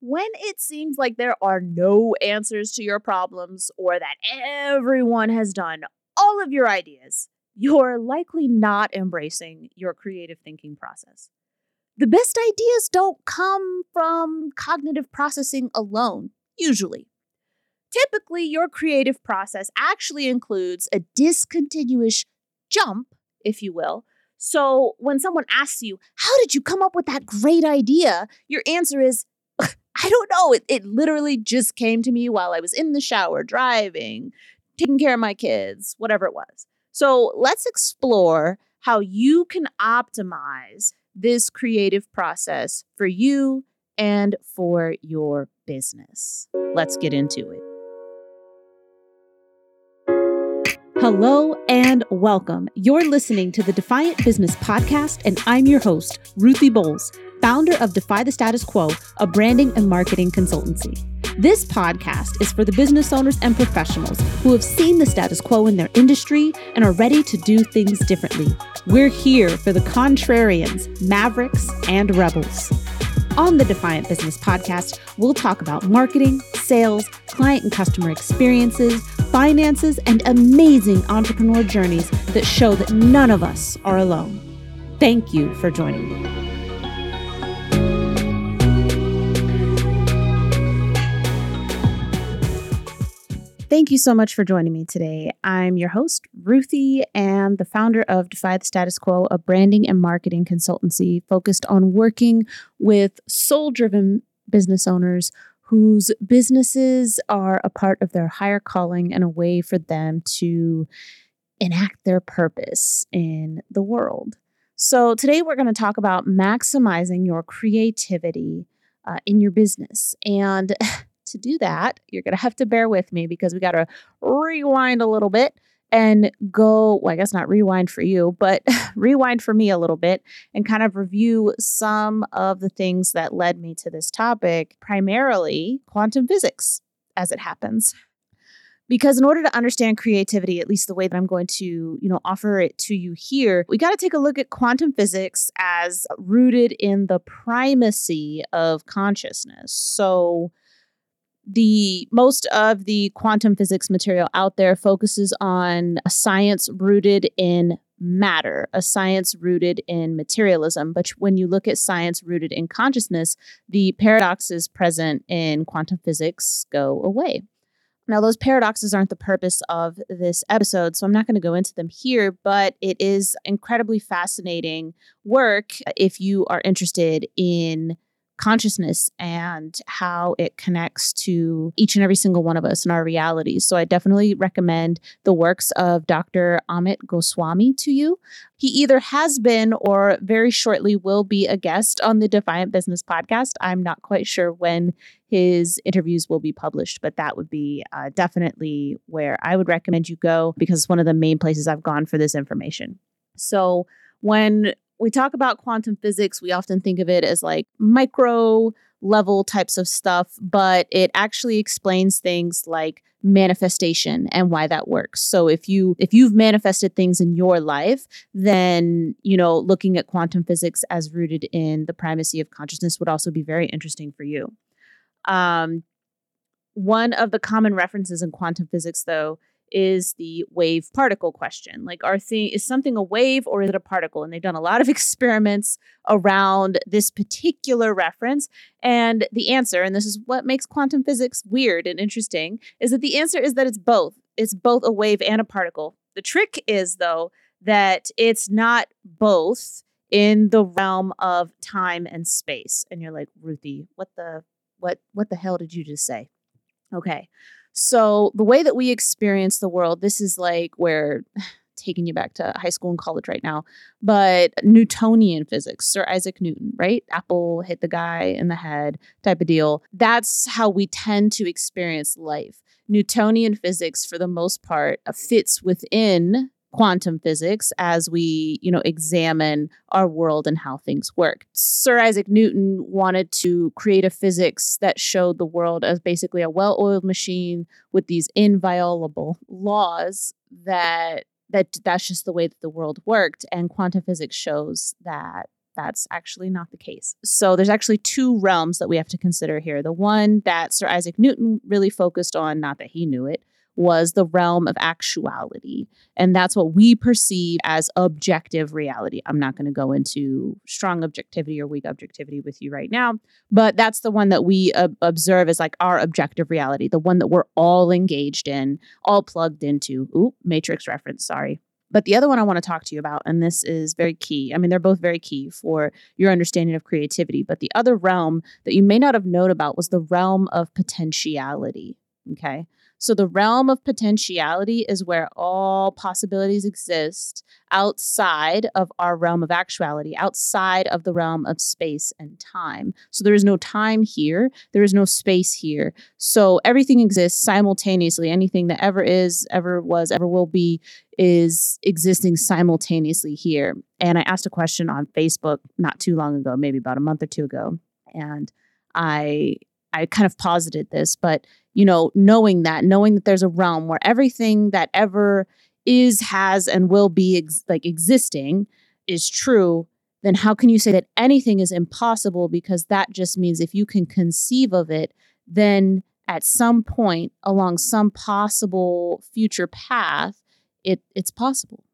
When it seems like there are no answers to your problems or that everyone has done all of your ideas, you're likely not embracing your creative thinking process. The best ideas don't come from cognitive processing alone, usually. Typically, your creative process actually includes a discontinuous jump, if you will. So when someone asks you, How did you come up with that great idea? your answer is, I don't know. It, it literally just came to me while I was in the shower, driving, taking care of my kids, whatever it was. So let's explore how you can optimize this creative process for you and for your business. Let's get into it. Hello and welcome. You're listening to the Defiant Business Podcast, and I'm your host, Ruthie Bowles, founder of Defy the Status Quo, a branding and marketing consultancy. This podcast is for the business owners and professionals who have seen the status quo in their industry and are ready to do things differently. We're here for the contrarians, mavericks, and rebels. On the Defiant Business Podcast, we'll talk about marketing, sales, client and customer experiences, finances, and amazing entrepreneur journeys that show that none of us are alone. Thank you for joining me. Thank you so much for joining me today. I'm your host, Ruthie, and the founder of Defy the Status Quo, a branding and marketing consultancy focused on working with soul driven business owners whose businesses are a part of their higher calling and a way for them to enact their purpose in the world. So, today we're going to talk about maximizing your creativity uh, in your business. And to do that, you're going to have to bear with me because we got to rewind a little bit and go, well, I guess not rewind for you, but rewind for me a little bit and kind of review some of the things that led me to this topic, primarily quantum physics, as it happens. Because in order to understand creativity, at least the way that I'm going to, you know, offer it to you here, we got to take a look at quantum physics as rooted in the primacy of consciousness. So, the most of the quantum physics material out there focuses on a science rooted in matter, a science rooted in materialism. But when you look at science rooted in consciousness, the paradoxes present in quantum physics go away. Now, those paradoxes aren't the purpose of this episode, so I'm not going to go into them here, but it is incredibly fascinating work if you are interested in consciousness and how it connects to each and every single one of us in our realities. So I definitely recommend the works of Dr. Amit Goswami to you. He either has been or very shortly will be a guest on the Defiant Business podcast. I'm not quite sure when his interviews will be published, but that would be uh, definitely where I would recommend you go because it's one of the main places I've gone for this information. So, when we talk about quantum physics, we often think of it as like micro level types of stuff, but it actually explains things like manifestation and why that works. So if you if you've manifested things in your life, then, you know, looking at quantum physics as rooted in the primacy of consciousness would also be very interesting for you. Um one of the common references in quantum physics though is the wave particle question. Like, are thing is something a wave or is it a particle? And they've done a lot of experiments around this particular reference. And the answer, and this is what makes quantum physics weird and interesting, is that the answer is that it's both. It's both a wave and a particle. The trick is, though, that it's not both in the realm of time and space. And you're like, Ruthie, what the what what the hell did you just say? Okay. So, the way that we experience the world, this is like where taking you back to high school and college right now, but Newtonian physics, Sir Isaac Newton, right? Apple hit the guy in the head type of deal. That's how we tend to experience life. Newtonian physics, for the most part, fits within quantum physics as we, you know, examine our world and how things work. Sir Isaac Newton wanted to create a physics that showed the world as basically a well-oiled machine with these inviolable laws that that that's just the way that the world worked and quantum physics shows that that's actually not the case. So there's actually two realms that we have to consider here. The one that Sir Isaac Newton really focused on, not that he knew it, was the realm of actuality. And that's what we perceive as objective reality. I'm not going to go into strong objectivity or weak objectivity with you right now, but that's the one that we observe as like our objective reality, the one that we're all engaged in, all plugged into. Ooh, matrix reference, sorry. But the other one I want to talk to you about, and this is very key. I mean, they're both very key for your understanding of creativity. But the other realm that you may not have known about was the realm of potentiality. Okay. So the realm of potentiality is where all possibilities exist outside of our realm of actuality, outside of the realm of space and time. So there is no time here, there is no space here. So everything exists simultaneously. Anything that ever is, ever was, ever will be is existing simultaneously here. And I asked a question on Facebook not too long ago, maybe about a month or two ago, and I I kind of posited this, but you know, knowing that, knowing that there's a realm where everything that ever is, has, and will be ex- like existing is true, then how can you say that anything is impossible? Because that just means if you can conceive of it, then at some point along some possible future path, it, it's possible.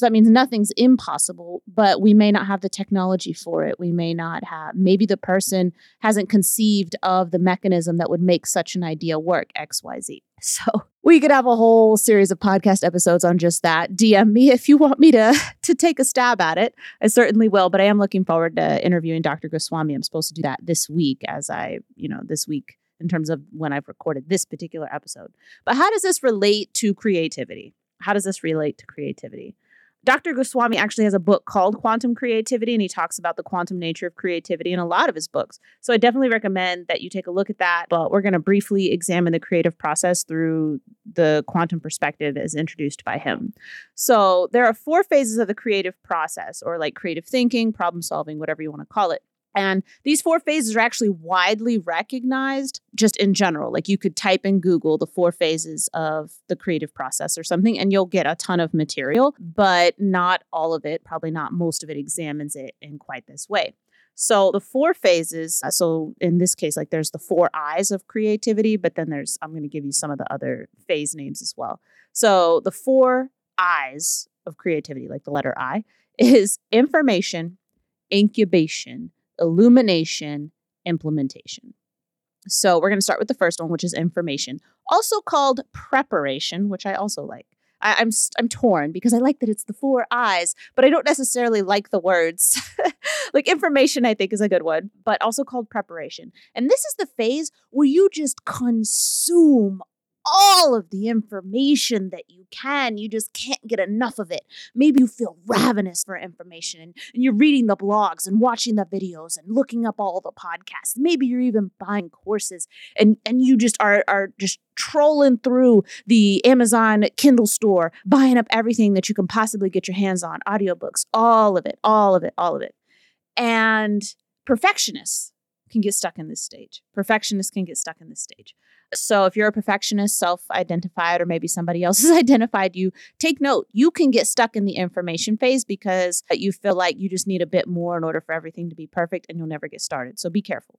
So that means nothing's impossible, but we may not have the technology for it. We may not have, maybe the person hasn't conceived of the mechanism that would make such an idea work, XYZ. So we could have a whole series of podcast episodes on just that. DM me if you want me to, to take a stab at it. I certainly will, but I am looking forward to interviewing Dr. Goswami. I'm supposed to do that this week as I, you know, this week in terms of when I've recorded this particular episode. But how does this relate to creativity? How does this relate to creativity? Dr. Goswami actually has a book called Quantum Creativity, and he talks about the quantum nature of creativity in a lot of his books. So I definitely recommend that you take a look at that. But we're going to briefly examine the creative process through the quantum perspective as introduced by him. So there are four phases of the creative process, or like creative thinking, problem solving, whatever you want to call it. And these four phases are actually widely recognized just in general. Like you could type in Google the four phases of the creative process or something, and you'll get a ton of material, but not all of it, probably not most of it, examines it in quite this way. So the four phases, uh, so in this case, like there's the four eyes of creativity, but then there's, I'm going to give you some of the other phase names as well. So the four eyes of creativity, like the letter I, is information, incubation, illumination, implementation. So we're going to start with the first one, which is information, also called preparation, which I also like. I, am I'm, I'm torn because I like that it's the four eyes, but I don't necessarily like the words. like information, I think is a good one, but also called preparation. And this is the phase where you just consume all of the information that you can. You just can't get enough of it. Maybe you feel ravenous for information and, you're reading the blogs and watching the videos and looking up all the podcasts. Maybe you're even buying courses and, and you just are, are just trolling through the Amazon Kindle store, buying up everything that you can possibly get your hands on, audiobooks, all of it, all of it, all of it. And perfectionists can get stuck in this stage. Perfectionists can get stuck in this stage. So if you're a perfectionist, self identified, or maybe somebody else has identified you, take note. You can get stuck in the information phase because you feel like you just need a bit more in order for everything to be perfect and you'll never get started. So be careful.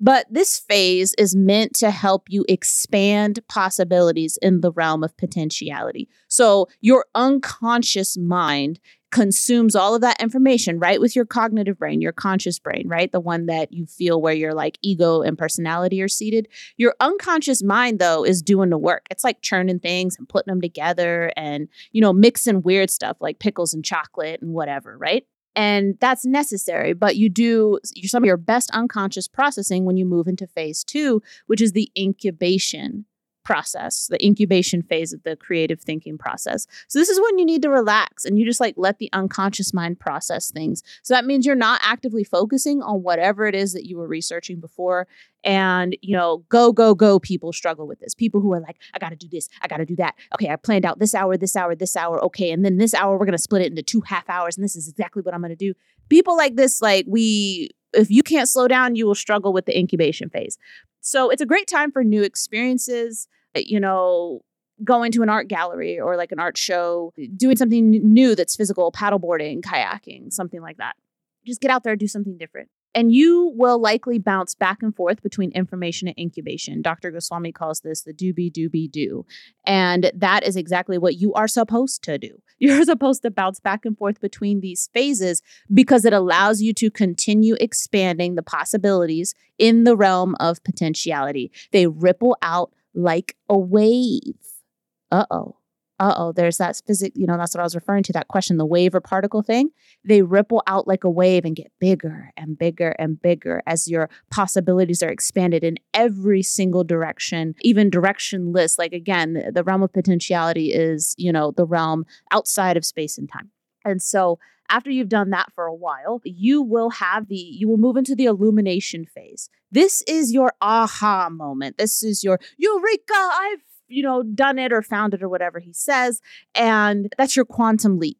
But this phase is meant to help you expand possibilities in the realm of potentiality. So your unconscious mind consumes all of that information, right? With your cognitive brain, your conscious brain, right? The one that you feel where your like ego and personality are seated. Your unconscious mind, though, is doing the work. It's like churning things and putting them together and, you know, mixing weird stuff like pickles and chocolate and whatever, right? And that's necessary, but you do some of your best unconscious processing when you move into phase two, which is the incubation process, the incubation phase of the creative thinking process. So this is when you need to relax and you just like let the unconscious mind process things. So that means you're not actively focusing on whatever it is that you were researching before and you know, go go go people struggle with this. People who are like I got to do this, I got to do that. Okay, I planned out this hour, this hour, this hour. Okay, and then this hour we're going to split it into two half hours and this is exactly what I'm going to do. People like this like we if you can't slow down, you will struggle with the incubation phase. So it's a great time for new experiences, eh, you know, going to an art gallery or like an art show, doing something new that's physical, paddleboarding, kayaking, something like that. just get out there do something different. And you will likely bounce back and forth between information and incubation. Dr. Goswami calls this the doobie doobie do. And that is exactly what you are supposed to do. You're supposed to bounce back and forth between these phases because it allows you to continue expanding the possibilities in the realm of potentiality. They ripple out like a wave. Uh oh uh oh, there's that physics, you know, that's what I was referring to that question, the wave or particle thing. They ripple out like a wave and get bigger and bigger and bigger as your possibilities are expanded in every single direction, even directionless. Like again, the, realm of potentiality is, you know, the realm outside of space and time. And so after you've done that for a while, you will have the, you will move into the illumination phase. This is your aha moment. This is your eureka, I've you know, done it or found it or whatever he says. And that's your quantum leap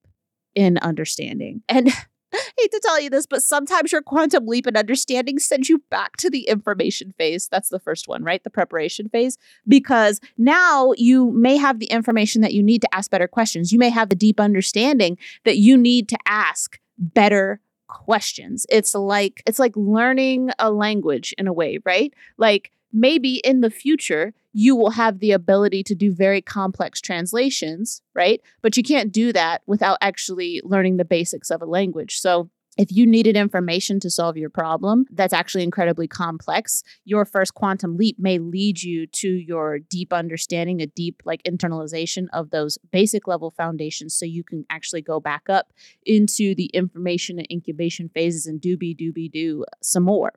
in understanding. And I hate to tell you this, but sometimes your quantum leap in understanding sends you back to the information phase. That's the first one, right? The preparation phase. Because now you may have the information that you need to ask better questions. You may have the deep understanding that you need to ask better questions. It's like it's like learning a language in a way, right? Like maybe in the future you will have the ability to do very complex translations, right? But you can't do that without actually learning the basics of a language. So if you needed information to solve your problem that's actually incredibly complex, your first quantum leap may lead you to your deep understanding, a deep like internalization of those basic level foundations so you can actually go back up into the information and incubation phases and doobie doobie do some more.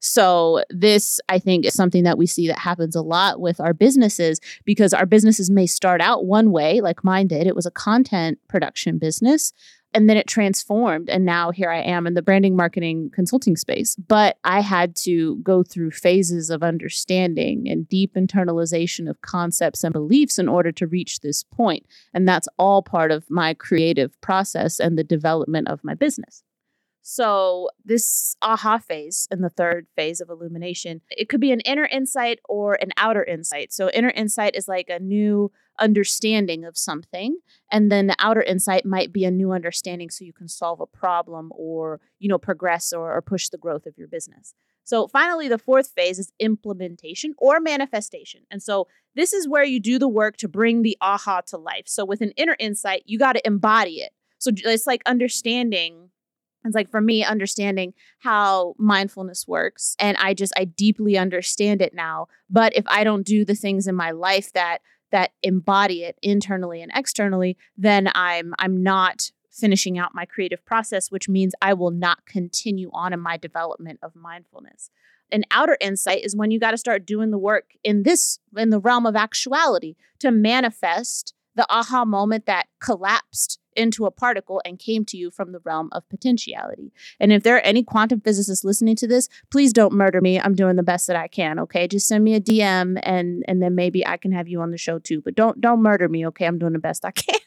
So, this I think is something that we see that happens a lot with our businesses because our businesses may start out one way, like mine did. It was a content production business. And then it transformed. And now here I am in the branding marketing consulting space. But I had to go through phases of understanding and deep internalization of concepts and beliefs in order to reach this point. And that's all part of my creative process and the development of my business. So, this aha phase in the third phase of illumination, it could be an inner insight or an outer insight. So, inner insight is like a new understanding of something, and then the outer insight might be a new understanding so you can solve a problem or, you know, progress or, or push the growth of your business. So, finally, the fourth phase is implementation or manifestation. And so, this is where you do the work to bring the aha to life. So, with an inner insight, you got to embody it. So, it's like understanding it's like for me understanding how mindfulness works and i just i deeply understand it now but if i don't do the things in my life that that embody it internally and externally then i'm i'm not finishing out my creative process which means i will not continue on in my development of mindfulness. An outer insight is when you got to start doing the work in this in the realm of actuality to manifest the aha moment that collapsed into a particle and came to you from the realm of potentiality. And if there are any quantum physicists listening to this, please don't murder me. I'm doing the best that I can, okay? Just send me a DM and and then maybe I can have you on the show too. But don't don't murder me, okay? I'm doing the best I can.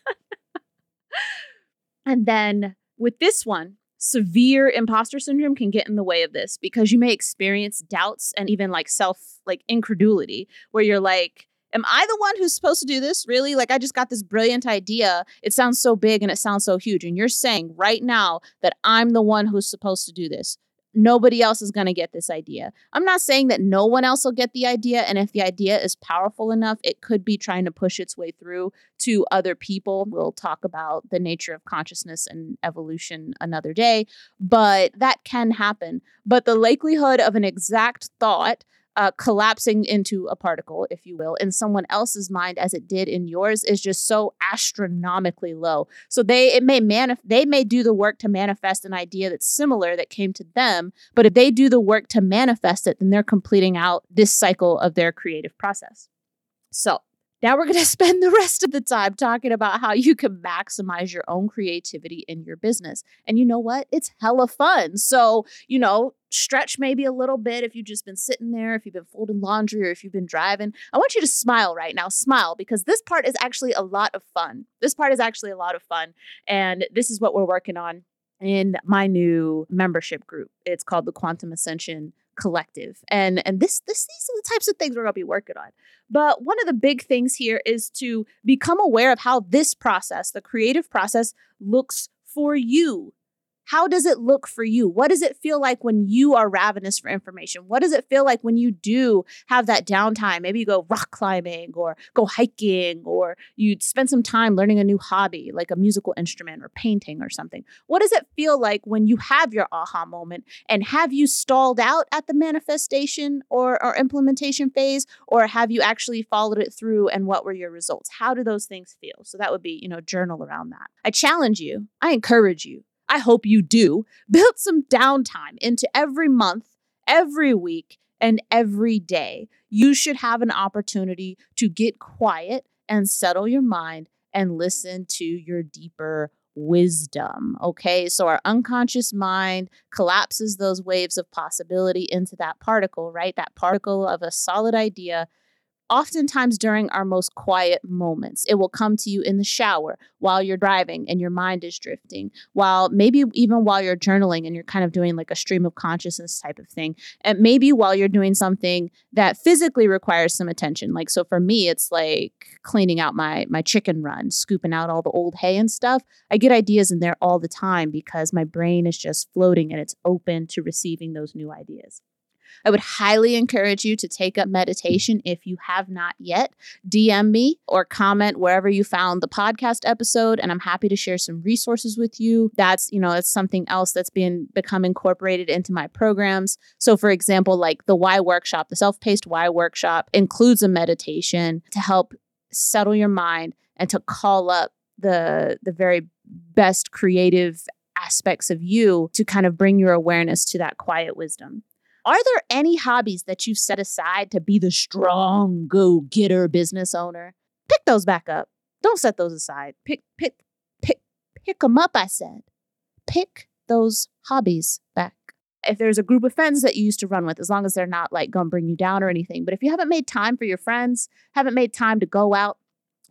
and then with this one, severe imposter syndrome can get in the way of this because you may experience doubts and even like self like incredulity where you're like am I the one who's supposed to do this? Really? Like, I just got this brilliant idea. It sounds so big and it sounds so huge. And you're saying right now that I'm the one who's supposed to do this. Nobody else is going to get this idea. I'm not saying that no one else will get the idea. And if the idea is powerful enough, it could be trying to push its way through to other people. We'll talk about the nature of consciousness and evolution another day, but that can happen. But the likelihood of an exact thought uh, collapsing into a particle, if you will, in someone else's mind as it did in yours is just so astronomically low. So they it may manif- they may do the work to manifest an idea that's similar that came to them, but if they do the work to manifest it, then they're completing out this cycle of their creative process. So now we're going to spend the rest of the time talking about how you can maximize your own creativity in your business. And you know what? It's hella fun. So, you know, stretch maybe a little bit if you've just been sitting there, if you've been folding laundry, or if you've been driving. I want you to smile right now. Smile because this part is actually a lot of fun. This part is actually a lot of fun. And this is what we're working on in my new membership group. It's called the Quantum Ascension collective and and this this these are the types of things we're to be working on. But one of the big things here is to become aware of how this process the creative process looks for you How does it look for you? What does it feel like when you are ravenous for information? What does it feel like when you do have that downtime? Maybe you go rock climbing or go hiking or you spend some time learning a new hobby like a musical instrument or painting or something. What does it feel like when you have your aha moment and have you stalled out at the manifestation or, or implementation phase or have you actually followed it through and what were your results? How do those things feel? So that would be, you know, journal around that. I challenge you, I encourage you I hope you do, build some downtime into every month, every week, and every day. You should have an opportunity to get quiet and settle your mind and listen to your deeper wisdom. Okay, so our unconscious mind collapses those waves of possibility into that particle, right? That particle of a solid idea oftentimes during our most quiet moments. It will come to you in the shower while you're driving and your mind is drifting, while maybe even while you're journaling and you're kind of doing like a stream of consciousness type of thing. And maybe while you're doing something that physically requires some attention. Like so for me it's like cleaning out my my chicken run, scooping out all the old hay and stuff. I get ideas in there all the time because my brain is just floating and it's open to receiving those new ideas. I would highly encourage you to take up meditation if you have not yet. DM me or comment wherever you found the podcast episode, and I'm happy to share some resources with you. That's, you know, it's something else that's been become incorporated into my programs. So, for example, like the Why workshop, the self paced Why workshop includes a meditation to help settle your mind and to call up the the very best creative aspects of you to kind of bring your awareness to that quiet wisdom. Are there any hobbies that you've set aside to be the strong go getter business owner? Pick those back up. Don't set those aside. Pick, pick, pick, pick them up, I said. Pick those hobbies back. If there's a group of friends that you used to run with, as long as they're not like gonna bring you down or anything, but if you haven't made time for your friends, haven't made time to go out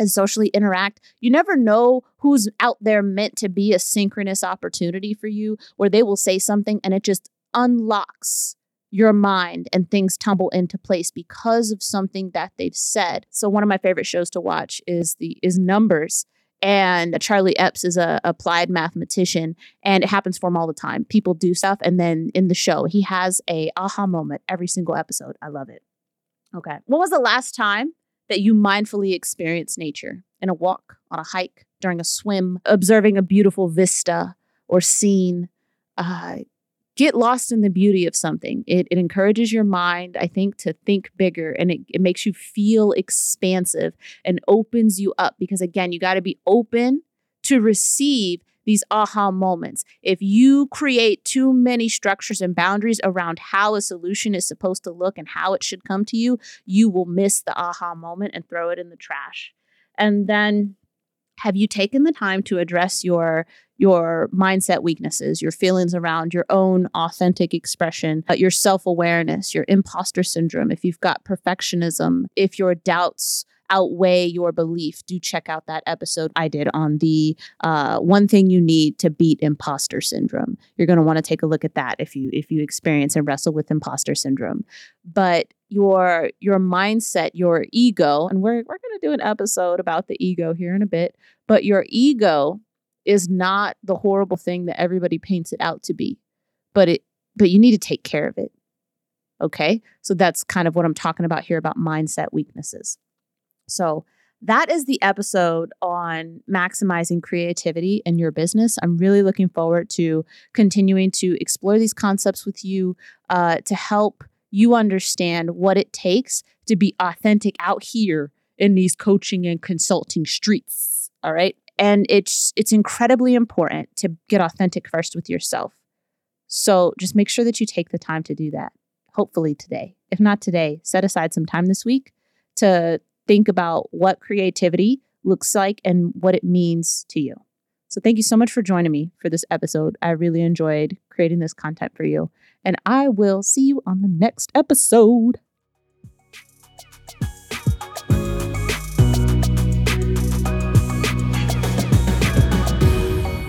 and socially interact, you never know who's out there meant to be a synchronous opportunity for you where they will say something and it just unlocks your mind and things tumble into place because of something that they've said. So one of my favorite shows to watch is the is Numbers. And Charlie Eppes is a applied mathematician, and it happens for him all the time. People do stuff, and then in the show, he has a aha moment every single episode. I love it. Okay, when was the last time that you mindfully experienced nature in a walk, on a hike, during a swim, observing a beautiful vista or scene? Uh, get lost in the beauty of something. It, it encourages your mind, I think, to think bigger and it, it makes you feel expansive and opens you up because, again, you got to be open to receive these aha moments. If you create too many structures and boundaries around how a solution is supposed to look and how it should come to you, you will miss the aha moment and throw it in the trash. And then have you taken the time to address your your mindset weaknesses, your feelings around your own authentic expression, uh, your self awareness, your imposter syndrome, if you've got perfectionism, if your doubts outweigh your belief, do check out that episode I did on the uh, one thing you need to beat imposter syndrome. You're going to want to take a look at that if you if you experience and wrestle with imposter syndrome. But your your mindset, your ego, and we're we're going to do an episode about the ego here in a bit. But your ego is not the horrible thing that everybody paints it out to be. But it but you need to take care of it. Okay? So that's kind of what I'm talking about here about mindset weaknesses. So that is the episode on maximizing creativity in your business. I'm really looking forward to continuing to explore these concepts with you uh, to help you understand what it takes to be authentic out here in these coaching and consulting streets. All right and it's it's incredibly important to get authentic first with yourself so just make sure that you take the time to do that hopefully today if not today set aside some time this week to think about what creativity looks like and what it means to you so thank you so much for joining me for this episode i really enjoyed creating this content for you and i will see you on the next episode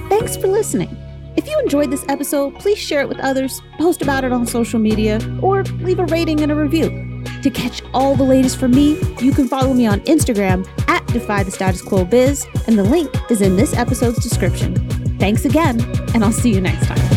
Thanks for listening. If you enjoyed this episode, please share it with others, post about it on social media, or leave a rating and a review. To catch all the latest from me, you can follow me on Instagram at Defy the Status Quo Biz, and the link is in this episode's description. Thanks again, and I'll see you next time.